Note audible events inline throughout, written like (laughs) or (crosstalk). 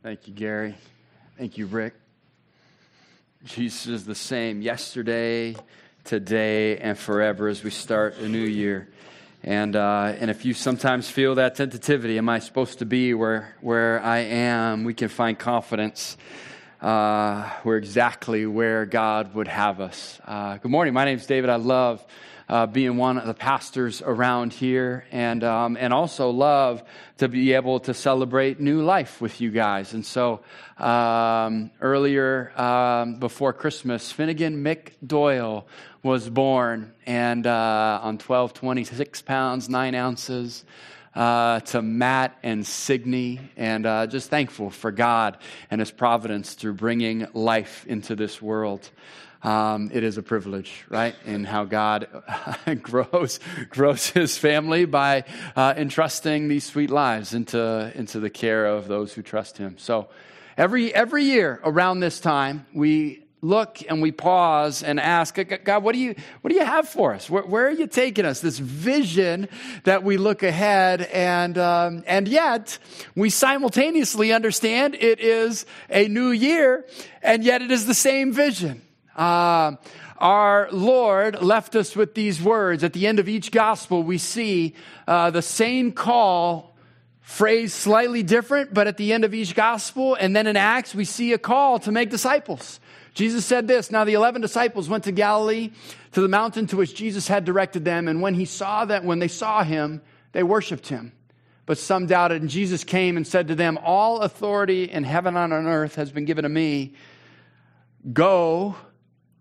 Thank you, Gary. Thank you, Rick. Jesus is the same yesterday, today, and forever as we start a new year. And, uh, and if you sometimes feel that tentativity, am I supposed to be where, where I am? We can find confidence. Uh, we're exactly where God would have us. Uh, good morning. My name is David. I love uh, being one of the pastors around here, and um, and also love to be able to celebrate new life with you guys. And so um, earlier um, before Christmas, Finnegan Mick Doyle was born, and uh, on 12, 26 pounds, nine ounces. Uh, to Matt and Signey, and uh, just thankful for God and His providence through bringing life into this world um, it is a privilege, right? And how God (laughs) grows grows His family by uh, entrusting these sweet lives into into the care of those who trust Him. So, every every year around this time, we look and we pause and ask god what do you what do you have for us where, where are you taking us this vision that we look ahead and um, and yet we simultaneously understand it is a new year and yet it is the same vision uh, our Lord left us with these words. At the end of each gospel, we see uh, the same call phrased slightly different, but at the end of each gospel, and then in Acts, we see a call to make disciples. Jesus said this Now the 11 disciples went to Galilee, to the mountain to which Jesus had directed them, and when he saw that, when they saw him, they worshiped him. But some doubted, and Jesus came and said to them, All authority in heaven and on earth has been given to me. Go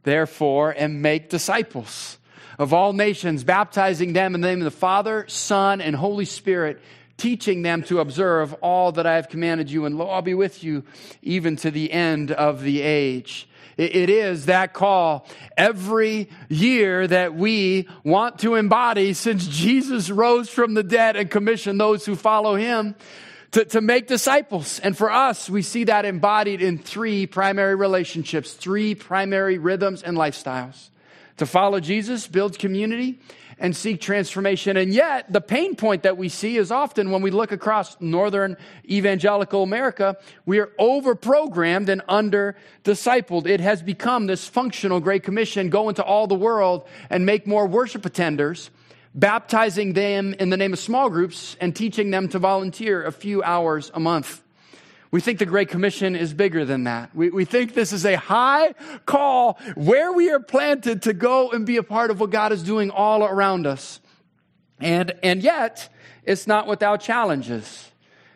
therefore, and make disciples of all nations, baptizing them in the name of the Father, Son, and Holy Spirit, teaching them to observe all that I have commanded you. And lo, I'll be with you even to the end of the age. It is that call every year that we want to embody since Jesus rose from the dead and commissioned those who follow him to, to make disciples. And for us, we see that embodied in three primary relationships, three primary rhythms and lifestyles. To follow Jesus build community and seek transformation. And yet, the pain point that we see is often when we look across northern evangelical America, we are over programmed and under discipled. It has become this functional Great Commission go into all the world and make more worship attenders baptizing them in the name of small groups and teaching them to volunteer a few hours a month. We think the Great Commission is bigger than that. We, we think this is a high call where we are planted to go and be a part of what God is doing all around us. And, and yet, it's not without challenges.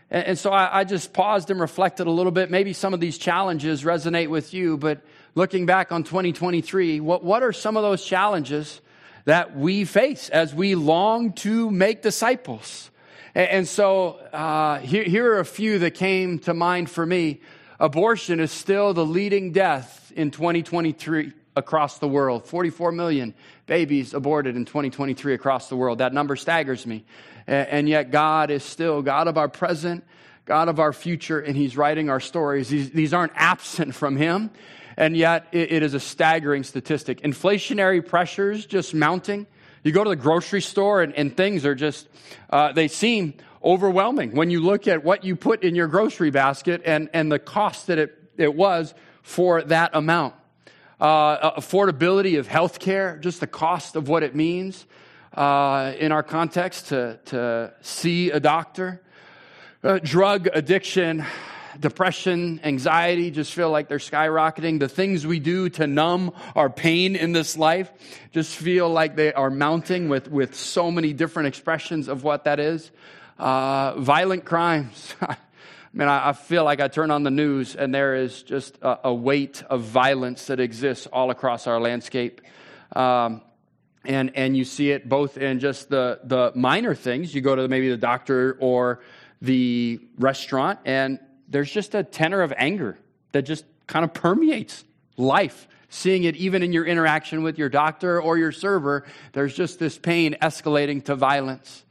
And, and so I, I just paused and reflected a little bit. Maybe some of these challenges resonate with you, but looking back on 2023, what, what are some of those challenges that we face as we long to make disciples. And so uh, here, here are a few that came to mind for me. Abortion is still the leading death in 2023 across the world. 44 million babies aborted in 2023 across the world. That number staggers me. And yet, God is still God of our present, God of our future, and He's writing our stories. These, these aren't absent from Him and yet it, it is a staggering statistic. Inflationary pressures just mounting. You go to the grocery store and, and things are just, uh, they seem overwhelming when you look at what you put in your grocery basket and, and the cost that it, it was for that amount. Uh, affordability of health care, just the cost of what it means uh, in our context to, to see a doctor. Uh, drug addiction, depression, anxiety just feel like they're skyrocketing. The things we do to numb our pain in this life just feel like they are mounting with, with so many different expressions of what that is. Uh, violent crimes. (laughs) I mean, I, feel like I turn on the news and there is just a, a weight of violence that exists all across our landscape. Um, and, and you see it both in just the, the minor things. You go to maybe the doctor or the restaurant, and there's just a tenor of anger that just kind of permeates life. Seeing it even in your interaction with your doctor or your server, there's just this pain escalating to violence.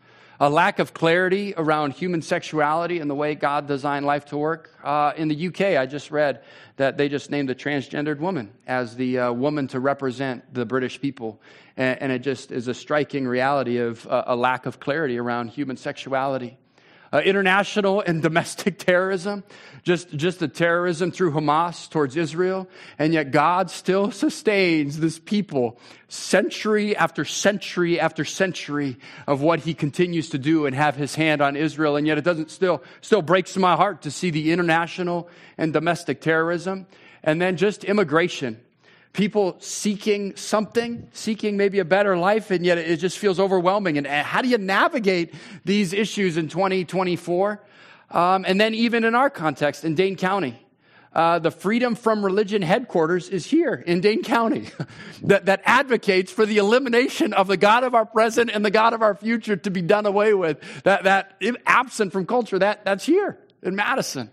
A lack of clarity around human sexuality and the way God designed life to work. Uh, in the UK, I just read that they just named a transgendered woman as the uh, woman to represent the British people. And, and, it just is a striking reality of uh, a lack of clarity around human sexuality uh, international and (laughs) domestic terrorism, just, just the terrorism through Hamas towards Israel. And yet God still sustains this people century after century after century of what he continues to do and have his hand on Israel. And yet it doesn't still, still breaks my heart to see the international and domestic terrorism. And then just immigration people seeking something, seeking maybe a better life, and yet it just feels overwhelming. And how do you navigate these issues in 2024? Um, and then, even in our context, in Dane County, uh, the Freedom from Religion headquarters is here in Dane County (laughs) that, that advocates for the elimination of the God of our present and the God of our future to be done away with. That, that absent from culture, that, that's here in Madison.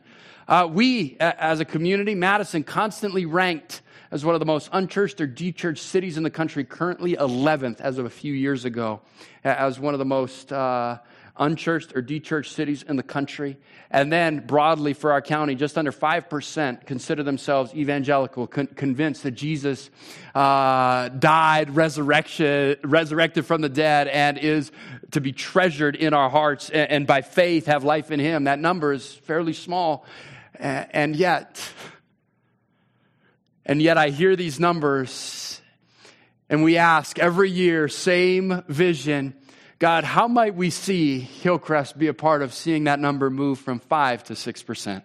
Uh, we, as a community, Madison constantly ranked as one of the most unchurched or dechurched cities in the country, currently 11th as of a few years ago, as one of the most uh, unchurched or dechurched cities in the country. And then broadly for our county, just under 5% consider themselves evangelical, con- convinced that Jesus uh, died, resurrection, resurrected from the dead, and is to be treasured in our hearts, and, and by faith have life in him. That number is fairly small. And yet, and yet I hear these numbers and we ask every year, same vision. God, how might we see Hillcrest be a part of seeing that number move from 5 to 6%?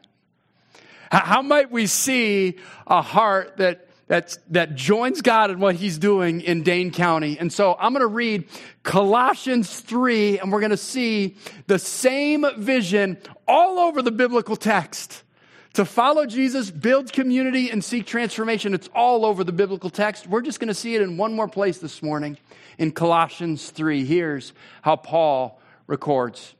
How might we see a heart that, that, that joins God in what he's doing in Dane County? And so I'm going to read Colossians 3, and we're going to see the same vision all over the biblical text. To follow Jesus, build community, and seek transformation. It's all over the biblical text. We're just going to see it in one more place this morning in Colossians 3. Here's how Paul records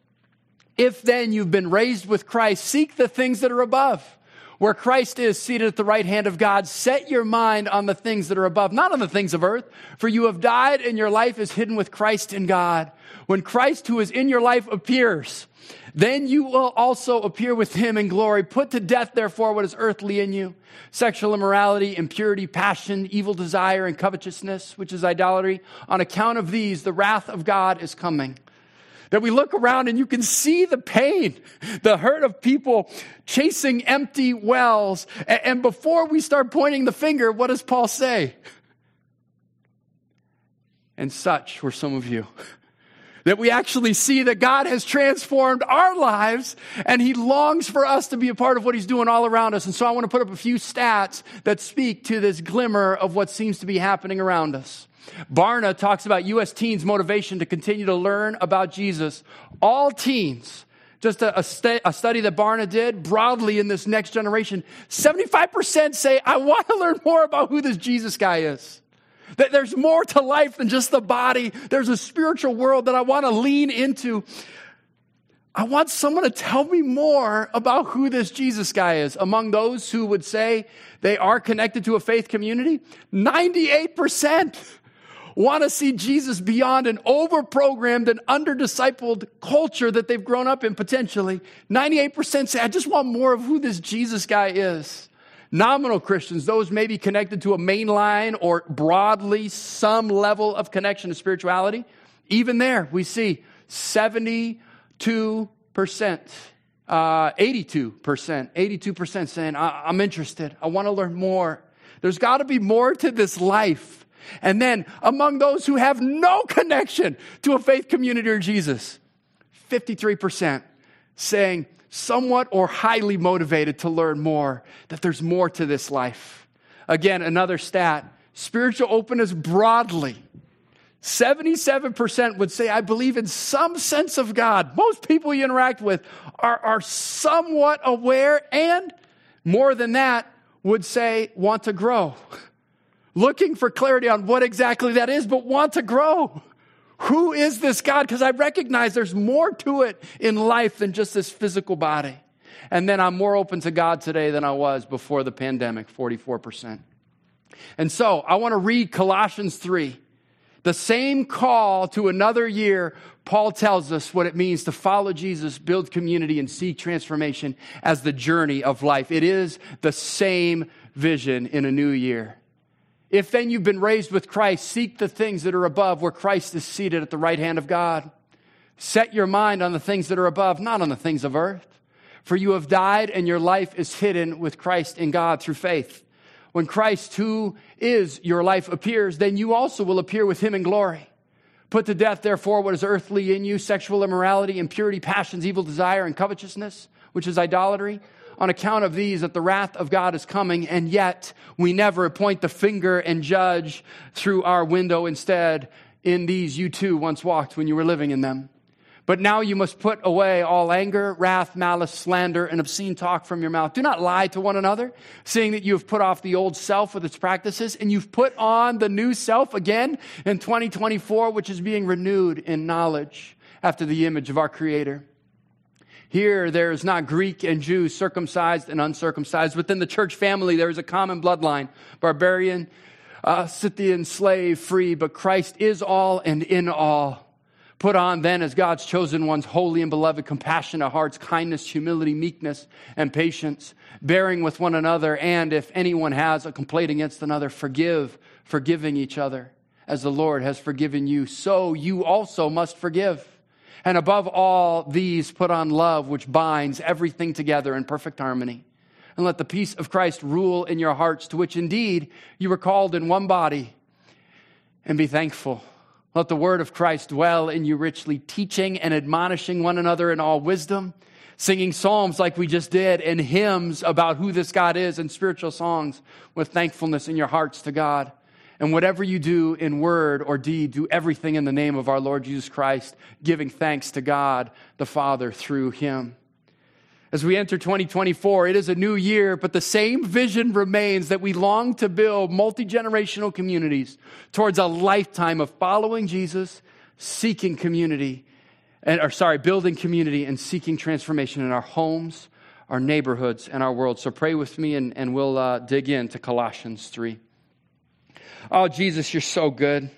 If then you've been raised with Christ, seek the things that are above. Where Christ is seated at the right hand of God, set your mind on the things that are above, not on the things of earth, for you have died and your life is hidden with Christ in God. When Christ, who is in your life, appears, then you will also appear with him in glory. Put to death, therefore, what is earthly in you sexual immorality, impurity, passion, evil desire, and covetousness, which is idolatry. On account of these, the wrath of God is coming. That we look around and you can see the pain, the hurt of people chasing empty wells. And before we start pointing the finger, what does Paul say? And such were some of you that we actually see that God has transformed our lives and He longs for us to be a part of what He's doing all around us. And so I want to put up a few stats that speak to this glimmer of what seems to be happening around us. Barna talks about U.S. teens' motivation to continue to learn about Jesus. All teens, just a, a, st- a, study that Barna did broadly in this next generation, 75% say, I want to learn more about who this Jesus guy is. That there's more to life than just the body. There's a spiritual world that I want to lean into. I want someone to tell me more about who this Jesus guy is. Among those who would say they are connected to a faith community, 98% want to see Jesus beyond an overprogrammed and underdiscipled culture that they've grown up in potentially. 98% say, I just want more of who this Jesus guy is. Nominal Christians, those may be connected to a main line or broadly some level of connection to spirituality. Even there, we see 72%, uh, 82%, 82% saying, I'm interested. I want to learn more. There's got to be more to this life. And then among those who have no connection to a faith community or Jesus, 53% saying, somewhat or highly motivated to learn more, that there's more to this life. Again, another stat spiritual openness broadly. 77% would say, I believe in some sense of God. Most people you interact with are, are somewhat aware, and more than that, would say, want to grow. (laughs) Looking for clarity on what exactly that is, but want to grow. Who is this God? Because I recognize there's more to it in life than just this physical body. And then I'm more open to God today than I was before the pandemic, 44%. And so I want to read Colossians 3. The same call to another year, Paul tells us what it means to follow Jesus, build community, and seek transformation as the journey of life. It is the same vision in a new year. If then you've been raised with Christ, seek the things that are above where Christ is seated at the right hand of God. Set your mind on the things that are above, not on the things of earth. For you have died, and your life is hidden with Christ in God through faith. When Christ, who is your life, appears, then you also will appear with him in glory. Put to death, therefore, what is earthly in you sexual immorality, impurity, passions, evil desire, and covetousness, which is idolatry. On account of these, that the wrath of God is coming, and yet we never point the finger and judge through our window. Instead, in these you too once walked when you were living in them. But now you must put away all anger, wrath, malice, slander, and obscene talk from your mouth. Do not lie to one another, seeing that you have put off the old self with its practices, and you've put on the new self again in 2024, which is being renewed in knowledge after the image of our Creator. Here, there is not Greek and Jew, circumcised and uncircumcised. Within the church family, there is a common bloodline barbarian, uh, Scythian, slave, free, but Christ is all and in all. Put on then as God's chosen ones, holy and beloved, compassionate hearts, kindness, humility, meekness, and patience, bearing with one another, and if anyone has a complaint against another, forgive, forgiving each other. As the Lord has forgiven you, so you also must forgive. And above all these, put on love, which binds everything together in perfect harmony. And let the peace of Christ rule in your hearts, to which indeed you were called in one body, and be thankful. Let the word of Christ dwell in you richly, teaching and admonishing one another in all wisdom, singing psalms like we just did, and hymns about who this God is, and spiritual songs with thankfulness in your hearts to God. And whatever you do in word or deed, do everything in the name of our Lord Jesus Christ, giving thanks to God the Father through him. As we enter 2024, it is a new year, but the same vision remains that we long to build multi generational communities towards a lifetime of following Jesus, seeking community, and, or sorry, building community and seeking transformation in our homes, our neighborhoods, and our world. So pray with me and, and we'll uh, dig into Colossians 3. Oh, Jesus, you're so good.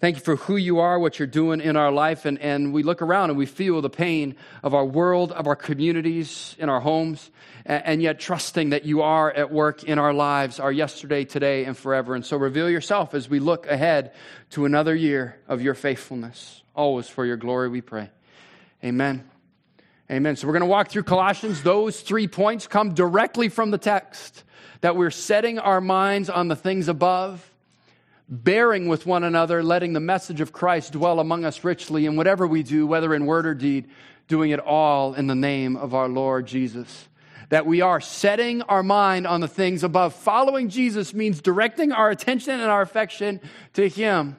Thank you for who you are, what you're doing in our life. And, and we look around and we feel the pain of our world, of our communities, in our homes, and, and yet trusting that you are at work in our lives, our yesterday, today, and forever. And so reveal yourself as we look ahead to another year of your faithfulness. Always for your glory, we pray. Amen. Amen. So we're going to walk through Colossians. Those three points come directly from the text that we're setting our minds on the things above bearing with one another, letting the message of Christ dwell among us richly in whatever we do, whether in word or deed, doing it all in the name of our Lord Jesus. That we are setting our mind on the things above. Following Jesus means directing our attention and our affection to Him.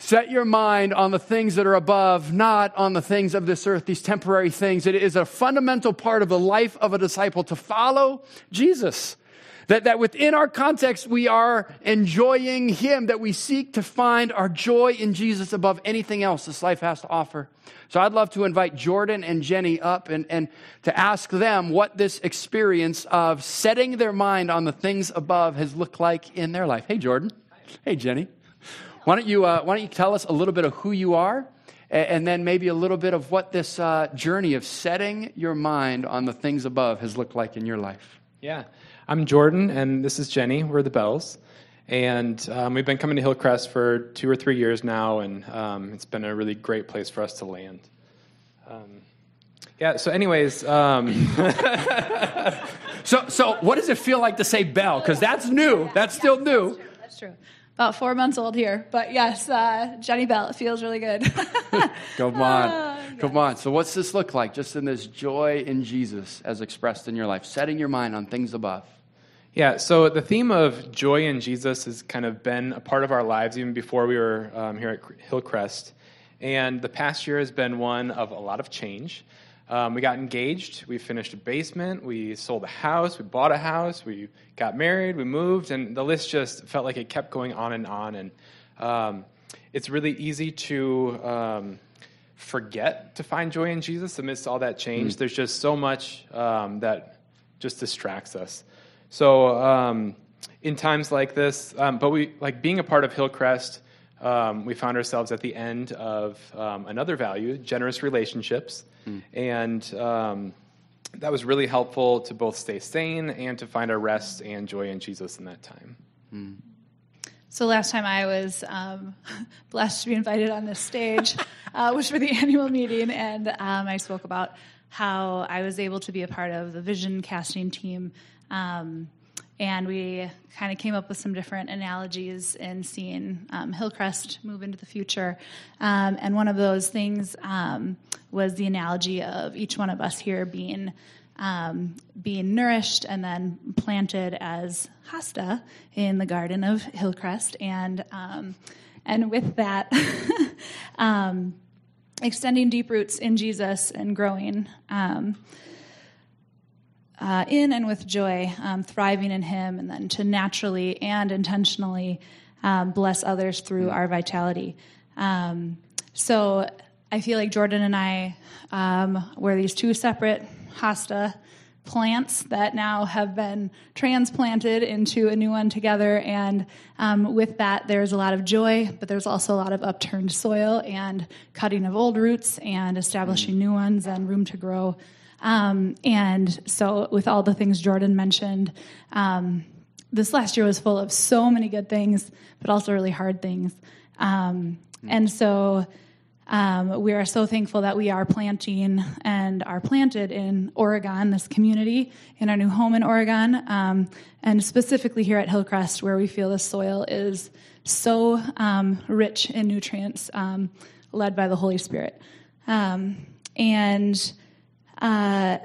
Set your mind on the things that are above, not on the things of this earth, these temporary things. It is a fundamental part of the life of a disciple to follow Jesus. That, that within our context, we are enjoying Him, that we seek to find our joy in Jesus above anything else this life has to offer. So I'd love to invite Jordan and Jenny up and, and to ask them what this experience of setting their mind on the things above has looked like in their life. Hey, Jordan. Hey, Jenny. Why don't you, uh, why don't you tell us a little bit of who you are and then maybe a little bit of what this uh, journey of setting your mind on the things above has looked like in your life? Yeah. I'm Jordan, and this is Jenny. We're the Bells. And um, we've been coming to Hillcrest for two or three years now, and um, it's been a really great place for us to land. Um, yeah, so, anyways. Um, (laughs) so, so, what does it feel like to say Bell? Because that's new. That's still new. That's true. That's true. About four months old here. But yes, uh, Jenny Bell, it feels really good. (laughs) Come (laughs) on. Uh, Come on. So, what's this look like just in this joy in Jesus as expressed in your life? Setting your mind on things above. Yeah, so the theme of joy in Jesus has kind of been a part of our lives even before we were um, here at Hillcrest. And the past year has been one of a lot of change. Um, we got engaged, we finished a basement, we sold a house, we bought a house, we got married, we moved, and the list just felt like it kept going on and on. And um, it's really easy to um, forget to find joy in Jesus amidst all that change. Mm. There's just so much um, that just distracts us. So um, in times like this, um, but we like being a part of Hillcrest. Um, we found ourselves at the end of um, another value, generous relationships, mm. and um, that was really helpful to both stay sane and to find our rest and joy in Jesus in that time. Mm. So last time I was um, (laughs) blessed to be invited on this stage, (laughs) uh, was for the annual meeting, and um, I spoke about how I was able to be a part of the vision casting team. Um, and we kind of came up with some different analogies in seeing um, Hillcrest move into the future. Um, and one of those things um, was the analogy of each one of us here being um, being nourished and then planted as hosta in the garden of Hillcrest, and um, and with that. (laughs) Um, extending deep roots in Jesus and growing um, uh, in and with joy, um, thriving in Him, and then to naturally and intentionally um, bless others through our vitality. Um, so I feel like Jordan and I um, were these two separate hosta plants that now have been transplanted into a new one together. And um, with that, there's a lot of joy, but there's also a lot of upturned soil and cutting of old roots and establishing new ones and room to grow. Um, and so, with all the things Jordan mentioned, um, this last year was full of so many good things, but also really hard things. Um, and so, um, we are so thankful that we are planting and are planted in Oregon, this community, in our new home in Oregon, um, and specifically here at Hillcrest, where we feel the soil is so um, rich in nutrients, um, led by the Holy Spirit. Um, and uh,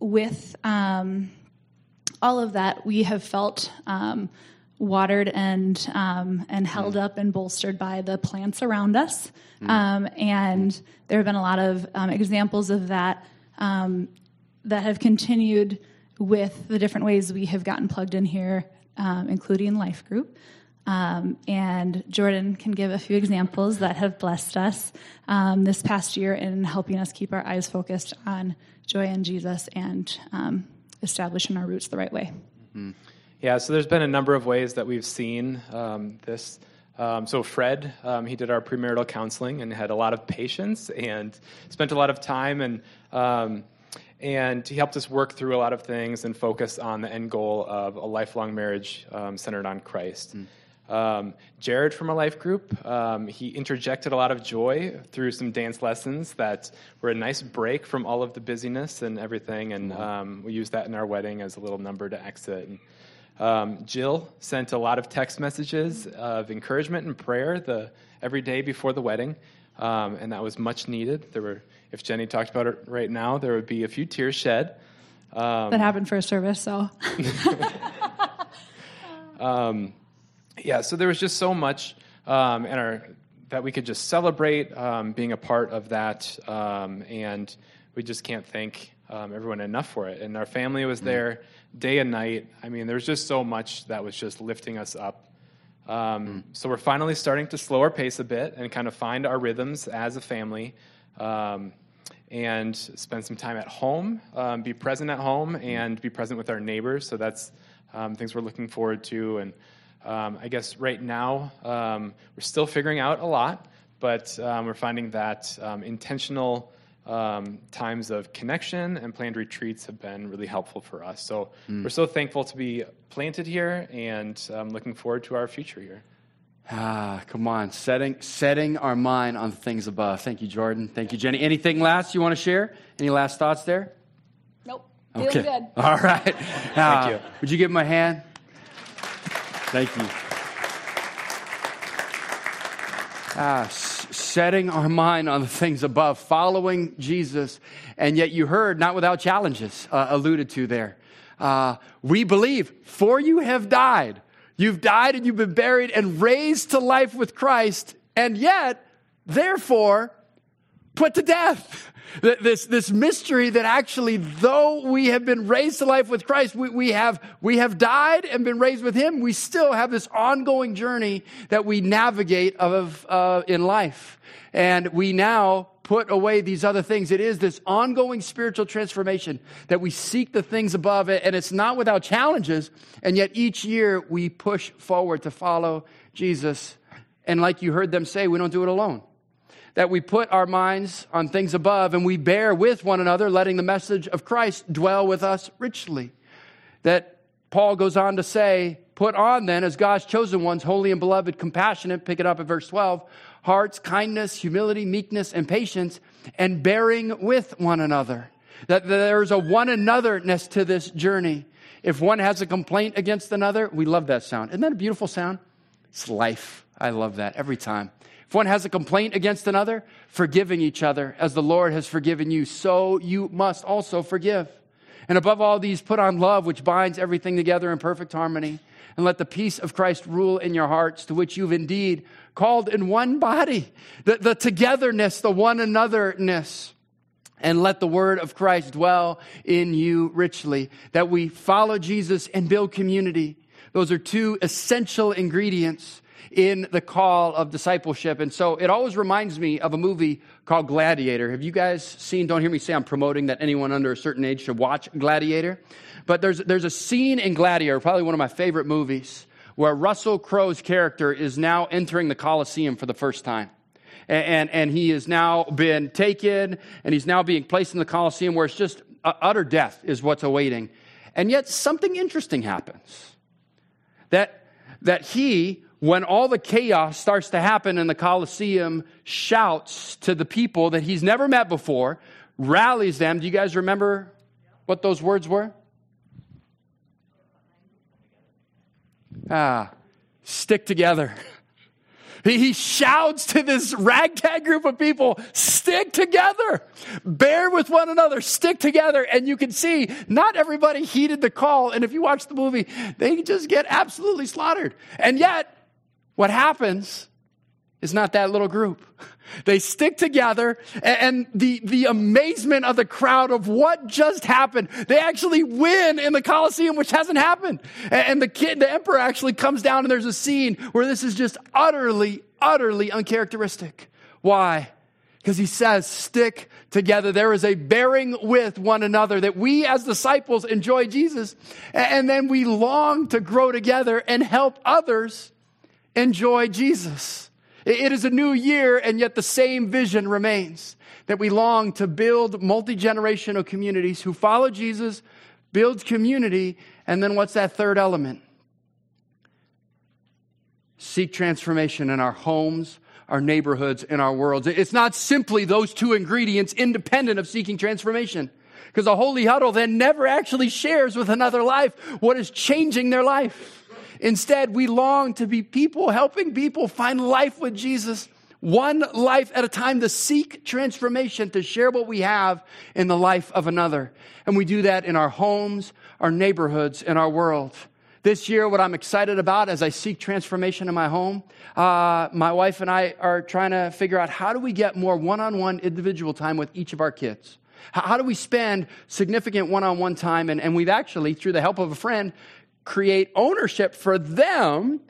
with um, all of that, we have felt watered and um, and held up and bolstered by the plants around us. Um, and there have been a lot of um, examples of that um, that have continued with the different ways we have gotten plugged in here, um, including Life Group. Um, and Jordan can give a few examples that have blessed us this past year in helping us keep our eyes focused on joy in Jesus and establishing our roots the right way. Mm-hmm. Yeah, so there's been a number of ways that we've seen um, this. Um, so Fred, um, he did our premarital counseling and had a lot of patience and spent a lot of time and um, and he helped us work through a lot of things and focus on the end goal of a lifelong marriage um, centered on Christ. Mm. Um, Jared from our life group, um, he interjected a lot of joy through some dance lessons that were a nice break from all of the busyness and everything, and um, we used that in our wedding as a little number to exit. And, um, Jill sent a lot of text messages of encouragement and prayer the, every day before the wedding, um, and that was much needed. There were, if Jenny talked about it right now, there would be a few tears shed. Um, that happened first service, so. (laughs) Um, yeah, so there was just so much um, in our that we could just celebrate um, being a part of that, and we just can't thank everyone enough for it. And our family was mm. there day and night. I mean, there was just so much that was just lifting us up. Um, mm. So we're finally starting to slow our pace a bit and kind of find our rhythms as a family. Um, and spend some time at home, um, be present at home, and be present with our neighbors. So that's um, things we're looking forward to. And um, I guess right now um, we're still figuring out a lot, but we're finding that intentional um, times of connection and planned retreats have been really helpful for us. So mm. we're so thankful to be planted here and um, looking forward to our future here. Ah, come on, setting setting our mind on things above. Thank you, Jordan. Thank you, Jenny. Anything last you want to share? Any last thoughts there? Nope. Feeling good. All right. Thank uh, you. Would you give my hand? Thank you. Ah, setting our mind on the things above, following Jesus. And yet you heard, not without challenges, uh, alluded to there. Uh, we believe, for you have died. You've died and you've been buried and raised to life with Christ. And yet, therefore, put to death. This, this mystery that actually, though we have been raised to life with Christ, we, we, have, we have died and been raised with Him, we still have this ongoing journey that we navigate of, uh, in life. And we now put away these other things. It is this ongoing spiritual transformation that we seek the things above it, and it's not without challenges. And yet each year we push forward to follow Jesus. And like you heard them say, we don't do it alone that we put our minds on things above and we bear with one another, letting the message of Christ dwell with us richly. That Paul goes on to say, Put on then, as God's chosen ones, holy and beloved, compassionate, pick it up at verse 12, hearts, kindness, humility, meekness, and patience, and bearing with one another. That there's a one anotherness to this journey. If one has a complaint against another, we love that sound. Isn't that a beautiful sound? It's life. I love that every time. If one has a complaint against another, forgiving each other as the Lord has forgiven you, so you must also forgive. And above all these, put on love, which binds everything together in perfect harmony. And let the peace of Christ rule in your hearts, to which you've indeed called in one body. The, the togetherness, the one anotherness. And let the word of Christ dwell in you richly. That we follow Jesus and build community. Those are two essential ingredients in the call of discipleship. And so it always reminds me of a movie called Gladiator. Have you guys seen, don't hear me say I'm promoting that anyone under a certain age should watch Gladiator. But there's, there's a scene in Gladiator, probably one of my favorite movies, where Russell Crowe's character is now entering the Colosseum for the first time. And, and, and he has now been taken and he's now being placed in the Colosseum where it's just uh, utter death is what's awaiting. And yet something interesting happens. That, that he when all the chaos starts to happen in the Colosseum, shouts to the people that he's never met before, rallies them. Do you guys remember what those words were? Ah, stick together. (laughs) He shouts to this ragtag group of people, stick together, bear with one another, stick together. And you can see not everybody heeded the call. And if you watch the movie, they just get absolutely slaughtered. And yet, what happens is not that little group. (laughs) They stick together and the, the amazement of the crowd of what just happened. They actually win in the Colosseum, which hasn't happened. And the kid, the emperor actually comes down and there's a scene where this is just utterly, utterly uncharacteristic. Why? Because he says, stick together. There is a bearing with one another that we as disciples enjoy Jesus. And then we long to grow together and help others enjoy Jesus. It is a new year, and yet the same vision remains that we long to build multi generational communities who follow Jesus, build community, and then what's that third element? Seek transformation in our homes, our neighborhoods, and our worlds. It's not simply those two ingredients independent of seeking transformation. Because a holy huddle then never actually shares with another life what is changing their life. Instead, we long to be people helping people find life with Jesus, one life at a time to seek transformation, to share what we have in the life of another. And we do that in our homes, our neighborhoods, and our world. This year, what I'm excited about as I seek transformation in my home, uh, my wife and I are trying to figure out how do we get more one on one individual time with each of our kids? How, do we spend significant one on one time? And, and we've actually, through the help of a friend, create ownership for them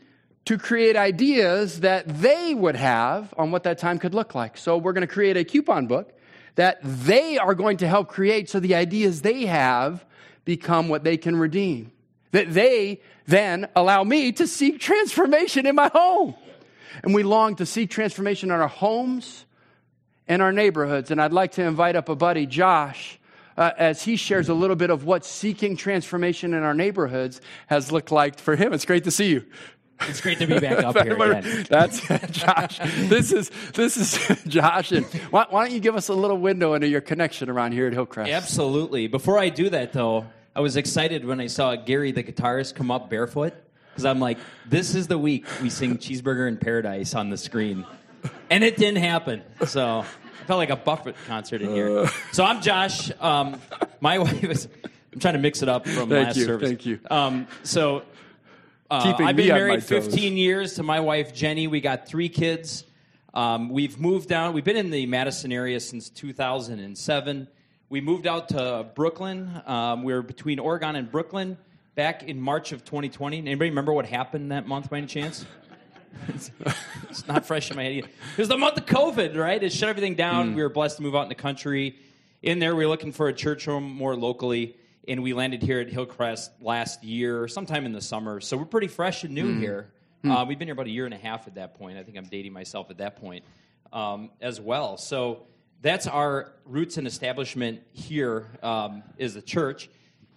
to create ideas that they would have on what that time could look like. So we're going to create a coupon book that they are going to help create so the ideas they have become what they can redeem. That they then allow me to seek transformation in my home. And we long to seek transformation in our homes and our neighborhoods. And I'd like to invite up a buddy, Josh, uh, as he shares a little bit of what seeking transformation in our neighborhoods has looked like for him. It's great to see you. It's great to be back up (laughs) here again. That's (laughs) Josh. This is this is (laughs) Josh. And why, why, don't you give us a little window into your connection around here at Hillcrest? Absolutely. Before I do that, though, I was excited when I saw Gary, the guitarist, come up barefoot because I'm like, this is the week we sing "Cheeseburger in Paradise" on the screen, and it didn't happen. So felt like a Buffett concert in here. Uh. So I'm Josh. Um, my (laughs) wife is. I'm trying to mix it up from thank last you, service. Thank you. Um, so uh, I've been married 15 years to my wife Jenny. We got three kids. Um, we've moved down. We've been in the Madison area since 2007. We moved out to Brooklyn. Um, we were between Oregon and Brooklyn back in March of 2020. Anybody remember what happened that month by any chance? It's, not fresh in my head. Either. It was the month of COVID, right? It shut everything down. Mm. We were blessed to move out in the country. In there, we were looking for a church home more locally, and we landed here at Hillcrest last year, sometime in the summer. So we're pretty fresh and new mm. here. Mm. Uh, we've been here about a year and a half at that point. I think I'm dating myself at that point um, as well. So that's our roots and establishment here um, is the church.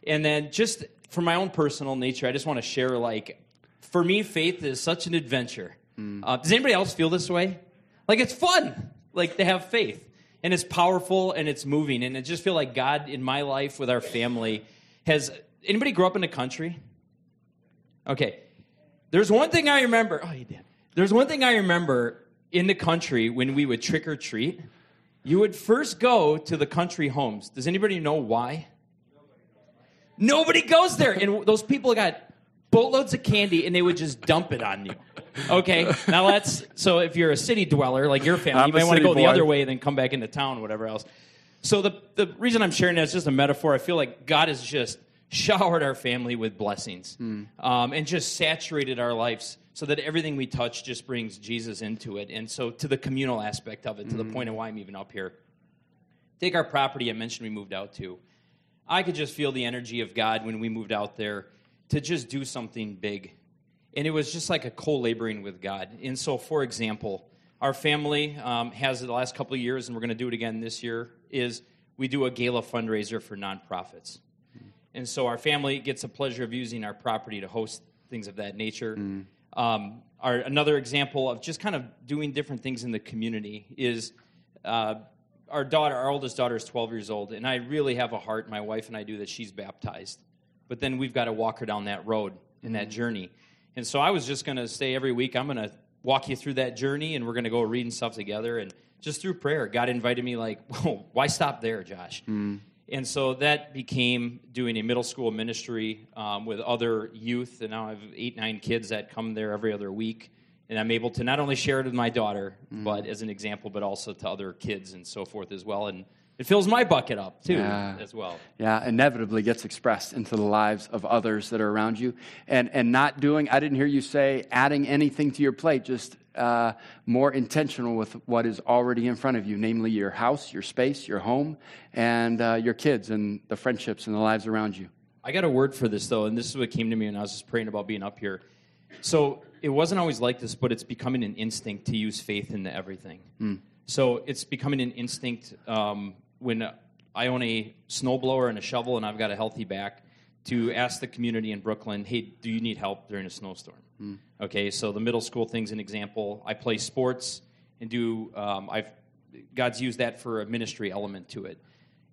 And then just for my own personal nature, I just want to share like for me, faith is such an adventure. Mm. Uh, does anybody else feel this way? Like it's fun, like to have faith, and it's powerful and it's moving, and I just feel like God in my life with our family has. Anybody grow up in the country? Okay, there's one thing I remember. Oh, you did. There's one thing I remember in the country when we would trick or treat. You would first go to the country homes. Does anybody know why? Nobody goes there, and those people got boatloads of candy and they would just dump it on you. Okay, now that's so if you're a city dweller like your family, I'm you might want to go boy. the other way and then come back into town, whatever else. So the the reason I'm sharing that is just a metaphor. I feel like God has just showered our family with blessings mm. um, and just saturated our lives so that everything we touch just brings Jesus into it. And so to the communal aspect of it, to mm. the hmm. point of why I'm even up here. Take our property I mentioned we moved out to. I could just feel the energy of God when we moved out there to just do something big. And it was just like a co laboring with God. And so, for example, our family um, has the last couple of years, and we're going to do it again this year, is we do a gala fundraiser for nonprofits. And so our family gets the pleasure of using our property to host things of that nature. Mm. Um, our, another example of just kind of doing different things in the community is uh, our daughter, our oldest daughter, is 12 years old, and I really have a heart, my wife and I do, that she's baptized but then we've got to walk her down that road in that journey. And so I was just going to say every week, I'm going to walk you through that journey and we're going to go reading stuff together. And just through prayer, God invited me, like, (laughs) why stop there, Josh? Mm. And so that became doing a middle school ministry um, with other youth. And now I have eight, nine kids that come there every other week. And I'm able to not only share it with my daughter, mm. but as an example, but also to other kids and so forth as well. And it fills my bucket up too, yeah. as well. Yeah, inevitably gets expressed into the lives of others that are around you. And, and not doing, I didn't hear you say adding anything to your plate, just uh, more intentional with what is already in front of you, namely your house, your space, your home, and uh, your kids and the friendships and the lives around you. I got a word for this, though, and this is what came to me when I was just praying about being up here. So it wasn't always like this, but it's becoming an instinct to use faith into everything. Mm. So it's becoming an instinct um, when I own a snowblower and a shovel and I've got a healthy back to ask the community in Brooklyn, hey, do you need help during a snowstorm? Mm. Okay, so the middle school thing's an example. I play sports and do, um, I've, God's used that for a ministry element to it.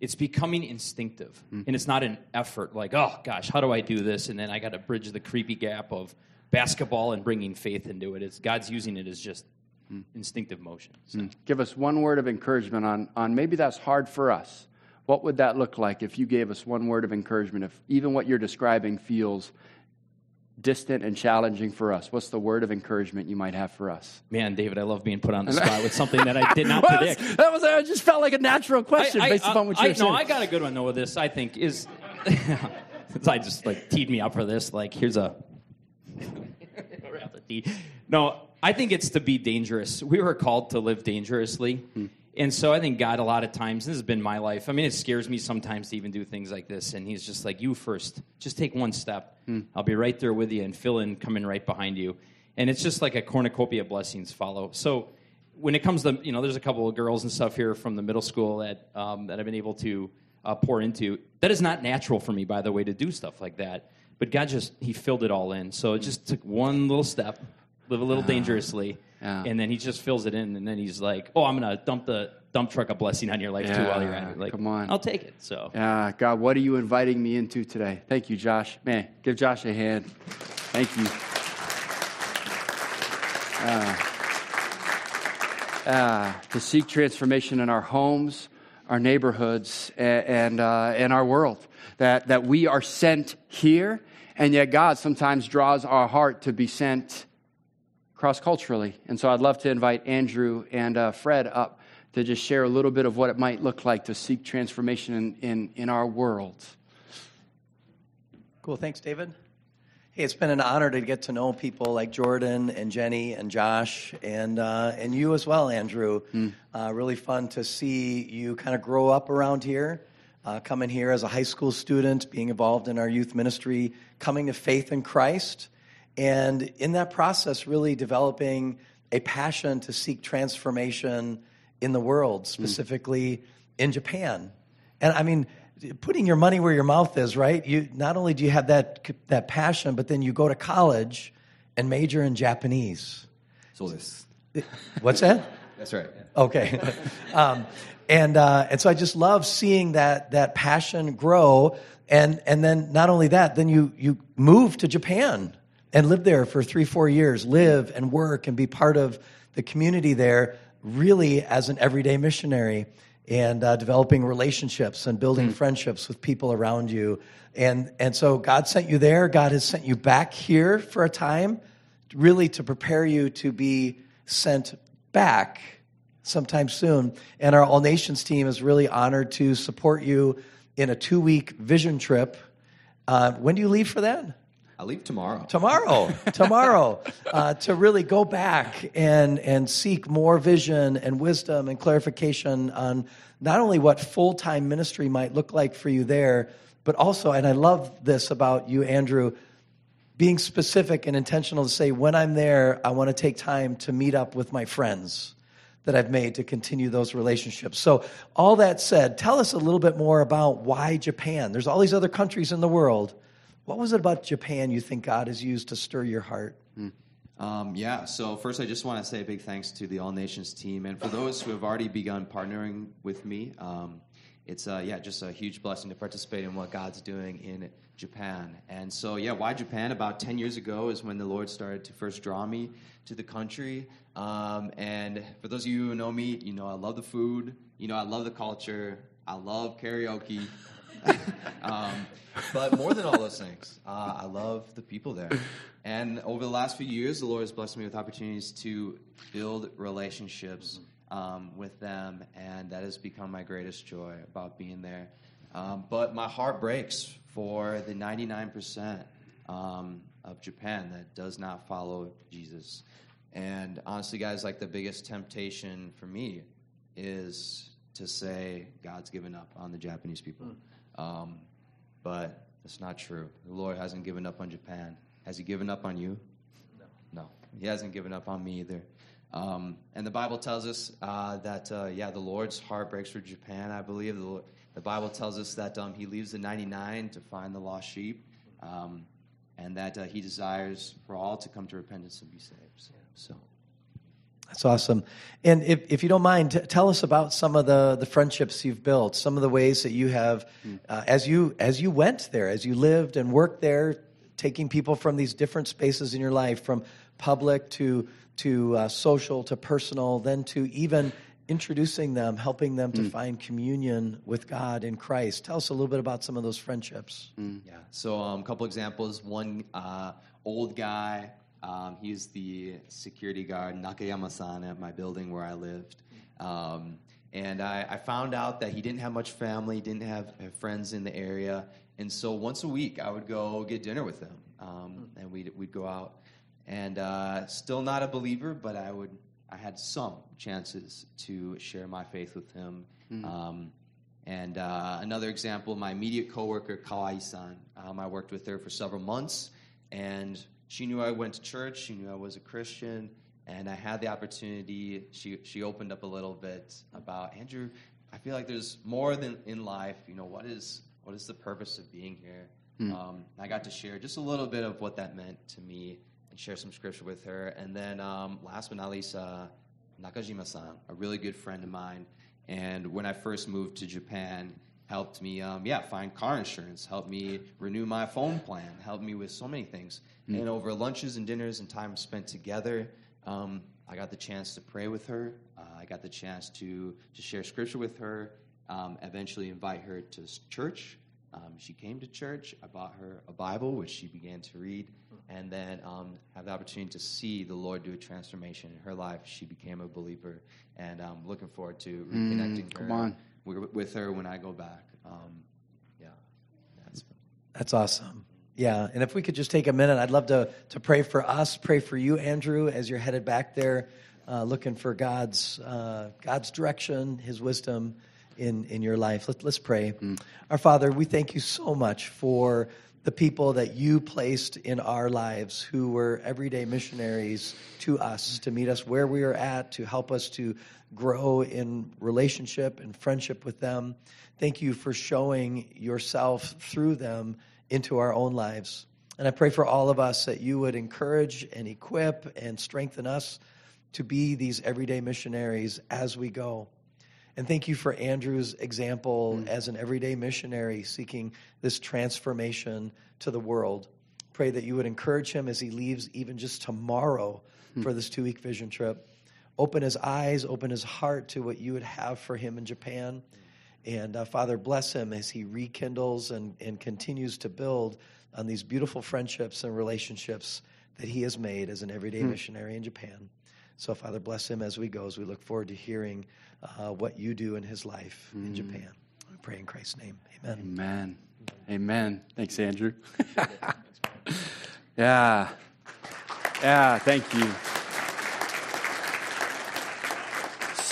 It's becoming instinctive, mm. and it's not an effort like, oh gosh, how do I do this? And then I got to bridge the creepy gap of basketball and bringing faith into it. It's God's using it as just mm. instinctive motion. So. Mm. Give us one word of encouragement on, on maybe that's hard for us. What would that look like if you gave us one word of encouragement? If even what you're describing feels distant and challenging for us, what's the word of encouragement you might have for us? Man, David, I love being put on the (laughs) spot with something that I did not (laughs) well, predict. That was I just felt like a natural question I, I, based upon what you're saying. No, I got a good one though with this. I think is (laughs) I just like teed me up for this. Like here's a no, I think it's to be dangerous. We were called to live dangerously. Hmm. And so I think God, a lot of times, this has been my life. I mean, it scares me sometimes to even do things like this. And He's just like, you first. Just take one step. Hmm. I'll be right there with you and fill in coming right behind you. And it's just like a cornucopia of blessings follow. So when it comes to, you know, there's a couple of girls and stuff here from the middle school that, um, that I've been able to uh, pour into. That is not natural for me, by the way, to do stuff like that. But God just, He filled it all in. So it just took one little step live a little dangerously. Yeah. And then he just fills it in, and then he's like, "Oh, I'm gonna dump the dump truck a blessing on your life yeah, too while you're at it." Like, come on, I'll take it. So, yeah, God, what are you inviting me into today? Thank you, Josh. Man, give Josh a hand. Thank you. Uh, uh, to seek transformation in our homes, our neighborhoods, and and, uh, and our world. That that we are sent here, and yet God sometimes draws our heart to be sent cross culturally. And so I'd love to invite Andrew and uh, Fred up to just share a little bit of what it might look like to seek transformation in, in, in our world. Cool. Thanks, David. Hey, it's been an honor to get to know people like Jordan and Jenny and Josh and uh, and you as well, Andrew. Mm. Uh, really fun to see you kind of grow up around here, uh, coming here as a high school student, being involved in our youth ministry, coming to faith in Christ, and in that process, really developing a passion to seek transformation in the world, hmm. specifically mm. in Japan. And I mean, putting your money where your mouth is, right? You not only do you have that that passion, but then you go to college and major in Japanese. So this. What's that? (laughs) That's right. Okay. (laughs) um, and uh, and so I just love seeing that that passion grow, and and then not only that, then you you move to Japan and live there for three four years, live and work and be part of the community there, really as an everyday missionary and uh, developing relationships and building mm. friendships with people around you. And, and so God sent you there. God has sent you back here for a time, really to prepare you to be sent back sometime soon. And our All Nations team is really honored to support you in a two week vision trip. Uh, when do you leave for that? I leave tomorrow. Tomorrow, (laughs) tomorrow, uh, to really go back and and seek more vision and wisdom and clarification on not only what full time ministry might look like for you there, but also, and I love this about you, Andrew, being specific and intentional to say, when I'm there, I want to take time to meet up with my friends that I've made to continue those relationships. So, all that said, tell us a little bit more about why Japan. There's all these other countries in the world. What was it about Japan you think God has used to stir your heart? Hmm. Um, yeah, so first I just want to say a big thanks to the All Nations team. And for those who have already begun partnering with me, um, it's uh, yeah, just a huge blessing to participate in what God's doing in Japan. And so yeah, why Japan? About ten years ago is when the Lord started to first draw me to the country. Um, and for those of you who know me, you know I love the food. You know I love the culture. I love karaoke. (laughs) um, but more than all those things, uh, I love the people there. And over the last few years, the Lord has blessed me with opportunities to build relationships um, with them, and that has become my greatest joy about being there. Um, but my heart breaks for the 99% um, of Japan that does not follow Jesus. And honestly, guys, like the biggest temptation for me is to say God's given up on the Japanese people. Mm. But it's not true. The Lord hasn't given up on Japan. Has He given up on you? No. No. He hasn't given up on me either. Um, and the Bible tells us uh, that, uh, yeah, the Lord's heart breaks for Japan, I believe. The, the Bible tells us that um, he leaves the 99 to find the lost sheep, um, and that uh, he desires for all to come to repentance and be saved. So. That's awesome. And if, if you don't mind, t- tell us about some of the, the friendships you've built, some of the ways that you have, hmm. uh, as, you, as you went there, as you lived and worked there, taking people from these different spaces in your life, from public to to uh, social to personal, then to even introducing them, helping them to mm. find communion with God in Christ. Tell us a little bit about some of those friendships. Mm. Yeah. So, um, a couple examples. One uh, old guy. Um, he's the security guard, Nakayama-san, at my building where I lived. Um, and I, I, found out that he didn't have much family, didn't have, friends in the area. And so once a week, I would go get dinner with him, um, and we'd, we'd go out and uh, still not a believer, but I would I had some chances to share my faith with him. Mm. Um, and uh, another example, my immediate coworker Kawai-san. Um, I worked with her for several months, and she knew I went to church. She knew I was a Christian, and I had the opportunity. She she opened up a little bit about Andrew. I feel like there's more than in life. You know, what is what is the purpose of being here? Mm. Um, I got to share just a little bit of what that meant to me and share some scripture with her. And then, um, last but not least, uh, Nakajima-san, a really good friend of mine. And when I first moved to Japan, helped me, um, yeah, find car insurance, helped me renew my phone plan, helped me with so many things. Mm. And over lunches and dinners and time spent together, um, I got the chance to pray with her. Uh, I got the chance to to share scripture with her. Um, eventually, invite her to church. Um, she came to church. I bought her a Bible, which she began to read, and then um, have the opportunity to see the Lord do a transformation in her life. She became a believer, and I'm looking forward to mm, reconnecting mm, her with, her when I go back. Um, yeah, that's that's awesome. Yeah, and if we could just take a minute, I'd love to to pray for us, pray for you, Andrew, as you're headed back there, uh, looking for God's uh, God's direction, His wisdom in, in your life. Let, us pray. Mm. Our Father, we thank you so much for the people that you placed in our lives who were everyday missionaries to us, to meet us where we are at, to help us to grow in relationship and friendship with them. Thank you for showing yourself through them into our own lives. And I pray for all of us that you would encourage and equip and strengthen us to be these everyday missionaries as we go. And thank you for Andrew's example mm. as an everyday missionary seeking this transformation to the world. Pray that you would encourage him as he leaves, even just tomorrow, mm. for this two week vision trip. Open his eyes, open his heart to what you would have for him in Japan. And uh, Father, bless him as he rekindles and, and continues to build on these beautiful friendships and relationships that he has made as an everyday mm. missionary in Japan. So, Father, bless him as we go, as we look forward to hearing uh, what you do in his life mm. in Japan. We pray in Christ's name. Amen. Amen. Amen. Thanks, Andrew. (laughs) (laughs) yeah. Yeah, thank you.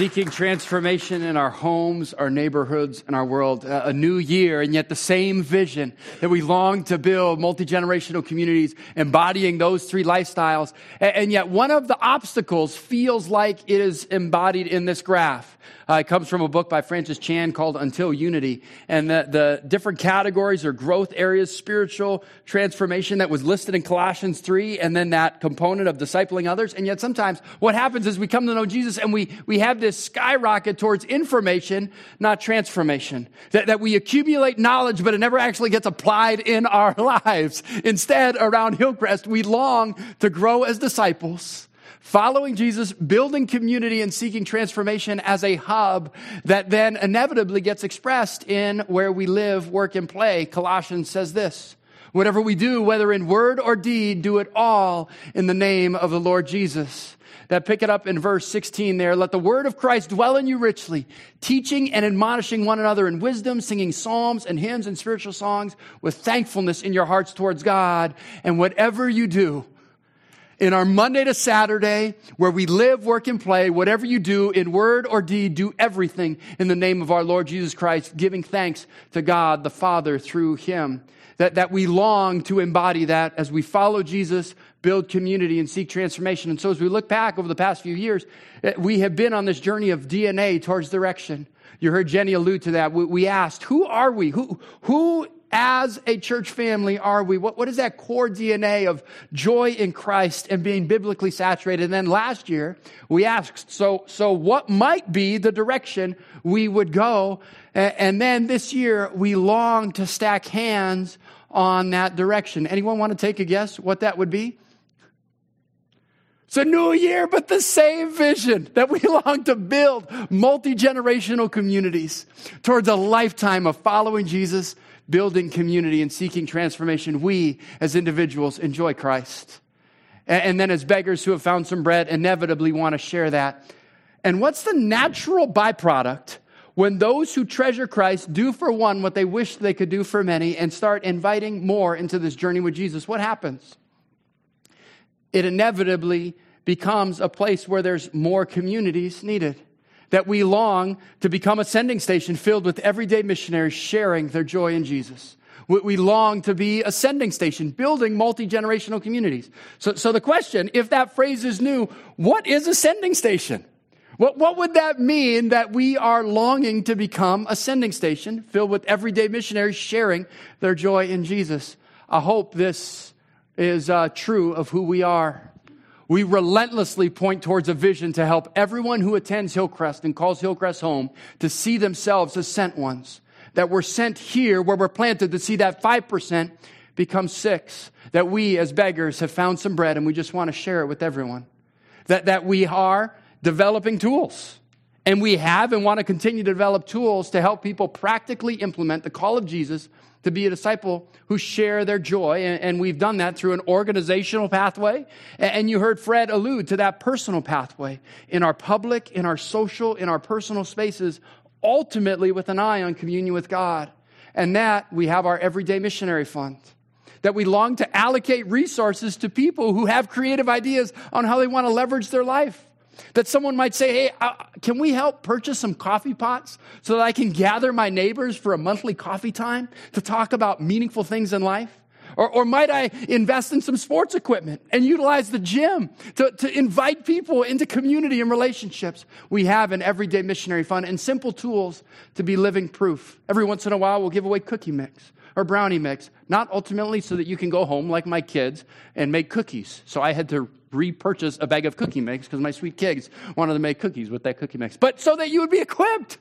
Seeking transformation in our homes, our neighborhoods, and our world. Uh, a new year, and yet the same vision that we long to build multi generational communities embodying those three lifestyles. And, and, yet, one of the obstacles feels like it is embodied in this graph. Uh, it comes from a book by Francis Chan called Until Unity. And the, the different categories or growth areas, spiritual transformation that was listed in Colossians 3, and then that component of discipling others. And yet, sometimes what happens is we come to know Jesus and we, we have this skyrocket towards information, not transformation. That, that we accumulate knowledge, but it never actually gets applied in our (laughs) lives. Instead, around Hillcrest, we long to grow as disciples following Jesus, building community and seeking transformation as a hub that then inevitably gets expressed in where we live, work, and play. Colossians says this. Whatever we do, whether in word or deed, do it all in the name of the Lord Jesus that pick it up in verse 16 there. Let the word of Christ dwell in you richly, teaching and admonishing one another in wisdom, singing psalms and hymns and spiritual songs with thankfulness in your hearts towards God. And whatever you do, in our Monday to Saturday, where we live, work, and play, whatever you do in word or deed, do everything in the name of our Lord Jesus Christ, giving thanks to God the Father through Him. That, that we long to embody that as we follow Jesus, build community, and seek transformation. And so as we look back over the past few years, eh, we have been on this journey of DNA towards direction. You heard Jenny allude to that. We asked, who are we? Who, who as a church family are we? What, what is that core DNA of joy in Christ and being biblically saturated? And then last year, we asked, so, so what might be the direction we would go? And, and then this year, we long to stack hands on that direction. Anyone want to take a guess what that would be? It's a new year, but the same vision that we (laughs) long to build multi generational communities towards a lifetime of following Jesus, building community, and seeking transformation. We, as individuals, enjoy Christ. And then, as beggars who have found some bread, inevitably want to share that. And what's the natural byproduct when those who treasure Christ do for one what they wish they could do for many and start inviting more into this journey with Jesus? What happens? It inevitably becomes a place where there's more communities needed. That we long to become a sending station filled with everyday missionaries sharing their joy in Jesus. We long to be a sending station, building multi generational communities. So, so the question, if that phrase is new, what is a sending station? What, what would that mean that we are longing to become a sending station filled with everyday missionaries sharing their joy in Jesus? I hope this is uh, true of who we are. We relentlessly point towards a vision to help everyone who attends Hillcrest and calls Hillcrest home to see themselves as sent ones. That we're sent here where we're planted to see that 5% become six. That we as beggars have found some bread and we just want to share it with everyone. That, that we are developing tools. And we have and want to continue to develop tools to help people practically implement the call of Jesus to be a disciple who share their joy. And, we've done that through an organizational pathway. And you heard Fred allude to that personal pathway in our public, in our social, in our personal spaces, ultimately with an eye on communion with God. And that we have our everyday missionary fund. That we long to allocate resources to people who have creative ideas on how they want to leverage their life. That someone might say, hey, uh, can we help purchase some coffee pots so that I can gather my neighbors for a monthly coffee time to talk about meaningful things in life? Or, or might I invest in some sports equipment and utilize the gym to, to invite people into community and relationships? We have an everyday missionary fund and simple tools to be living proof. Every once in a while, we'll give away cookie mix or brownie mix, not ultimately so that you can go home like my kids and make cookies. So I had to repurchase a bag of cookie mix because my sweet kids wanted to make cookies with that cookie mix, but so that you would be equipped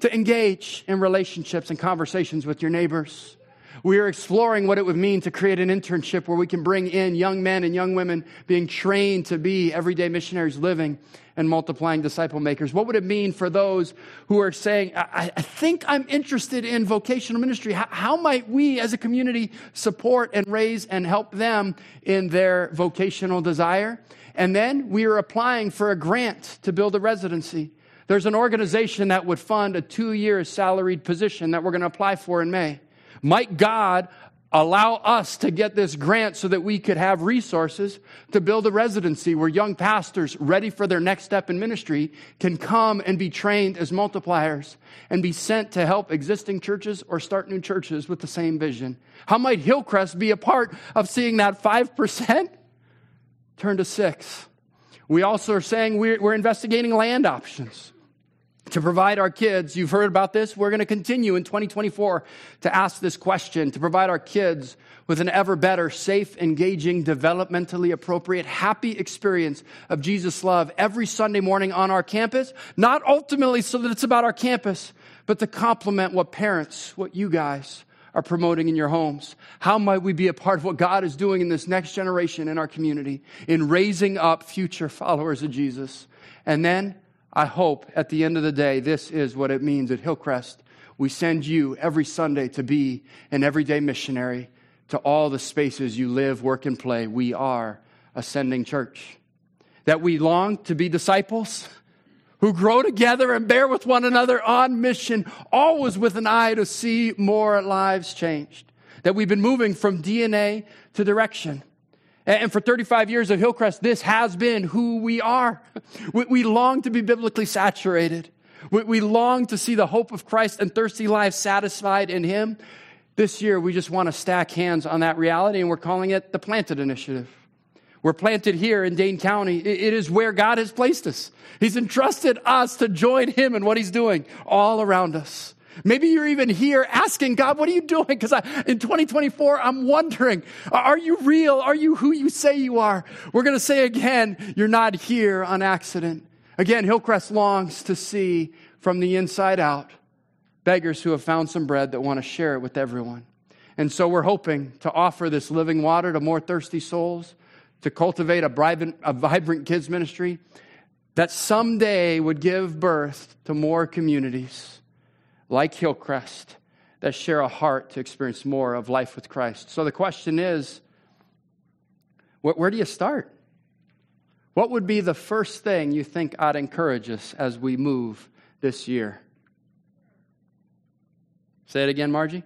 to engage in relationships and conversations with your neighbors. We are exploring what it would mean to create an internship where we can bring in young men and young women being trained to be everyday missionaries living and multiplying disciple makers. What would it mean for those who are saying, I, I think I'm interested in vocational ministry? How, how might we as a community support and raise and help them in their vocational desire? And then we are applying for a grant to build a residency. There's an organization that would fund a two year salaried position that we're going to apply for in May. Might God allow us to get this grant so that we could have resources to build a residency where young pastors ready for their next step in ministry can come and be trained as multipliers and be sent to help existing churches or start new churches with the same vision. How might Hillcrest be a part of seeing that 5% turn to 6? We also are saying we're, we're investigating land options to provide our kids, you've heard about this, we're going to continue in 2024 to ask this question, to provide our kids with an ever better, safe, engaging, developmentally appropriate, happy experience of Jesus' love every Sunday morning on our campus, not ultimately so that it's about our campus, but to complement what parents, what you guys are promoting in your homes. How might we be a part of what God is doing in this next generation in our community in raising up future followers of Jesus? And then I hope at the end of the day, this is what it means at Hillcrest. We send you every Sunday to be an everyday missionary to all the spaces you live, work, and play. We are ascending church. That we long to be disciples who grow together and bear with one another on mission, always with an eye to see more lives changed. That we've been moving from DNA to direction. And for 35 years of Hillcrest, this has been who we are. (laughs) We long to be biblically saturated. We long to see the hope of Christ and thirsty lives satisfied in Him. This year, we just want to stack hands on that reality, and we're calling it the Planted Initiative. We're planted here in Dane County. It is where God has placed us. He's entrusted us to join Him in what He's doing all around us. Maybe you're even here asking God, what are you doing? Because in 2024, I'm wondering, are you real? Are you who you say you are? We're going to say again, you're not here on accident. Again, Hillcrest longs to see from the inside out beggars who have found some bread that want to share it with everyone. And so we're hoping to offer this living water to more thirsty souls, to cultivate a vibrant, a vibrant kids ministry that someday would give birth to more communities like Hillcrest, that share a heart to experience more of life with Christ. So the question is where do you start? What would be the first thing you think I'd encourage us as we move this year? Say it again, Margie.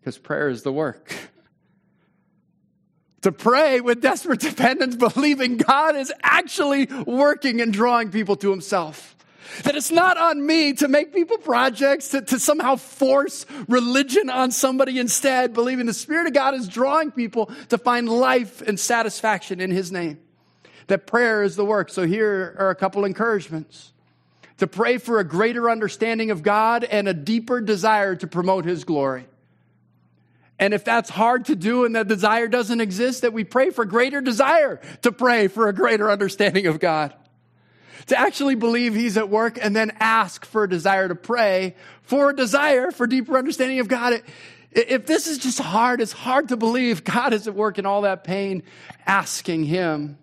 Because prayer is the work. (laughs) to pray with desperate dependence, (laughs) believing God is actually working and drawing people to Himself. That it's not on me to make people projects, to, to somehow force religion on somebody instead, believing the Spirit of God is drawing people to find life and satisfaction in His name. That prayer is the work. So here are a couple encouragements to pray for a greater understanding of God and a deeper desire to promote His glory. And if that's hard to do and that desire doesn't exist, that we pray for greater desire to pray for a greater understanding of God to actually believe he's at work and then ask for a desire to pray for a desire for deeper understanding of God. If this is just hard, it's hard to believe God is at work in all that pain, asking him,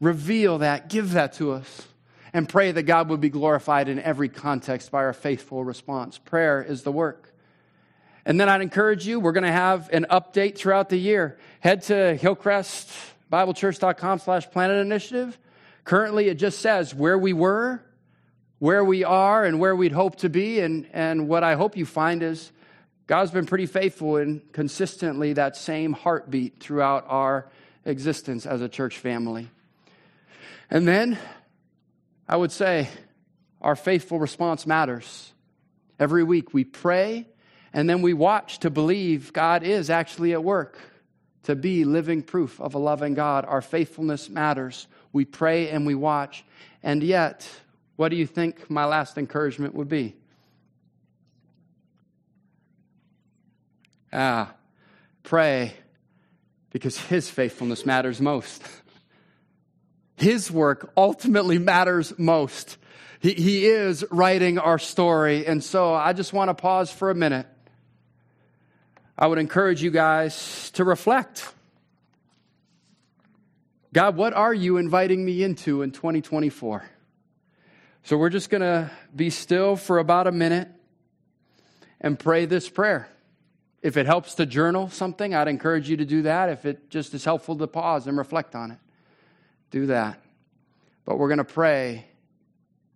reveal that, give that to us, and pray that God would be glorified in every context by our faithful response. Prayer is the work. And then I'd encourage you, we're going to have an update throughout the year. Head to hillcrestbiblechurch.com slash planted initiative Currently, it just says where we were, where we are, and where we'd hope to be. And, and what I hope you find is God's been pretty faithful in consistently that same heartbeat throughout our existence as a church family. And then I would say our faithful response matters. Every week we pray And then we watch to believe God is actually at work, to be living proof of a loving God. Our faithfulness matters. We pray and we watch. And yet, what do you think my last encouragement would be? Ah, pray because His faithfulness matters most. His work ultimately matters most. He, he is writing our story. And so I just want to pause for a minute. I would encourage you guys to reflect. God, what are you inviting me into in 2024? So we're just going to be still for about a minute and pray this prayer. If it helps to journal something, I'd encourage you to do that. If it just is helpful to pause and reflect on it, do that. But we're going to pray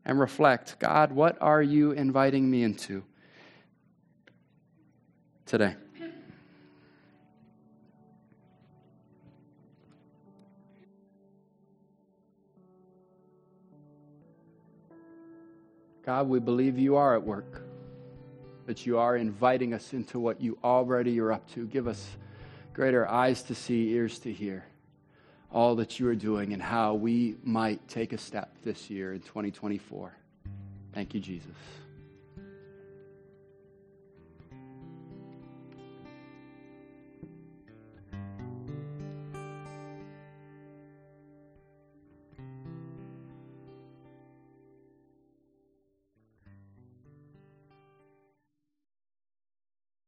and reflect God, what are you inviting me into today? God, we believe you are at work, that you are inviting us into what you already are up to. Give us greater eyes to see, ears to hear all that you are doing and how we might take a step this year in 2024. Thank you, Jesus.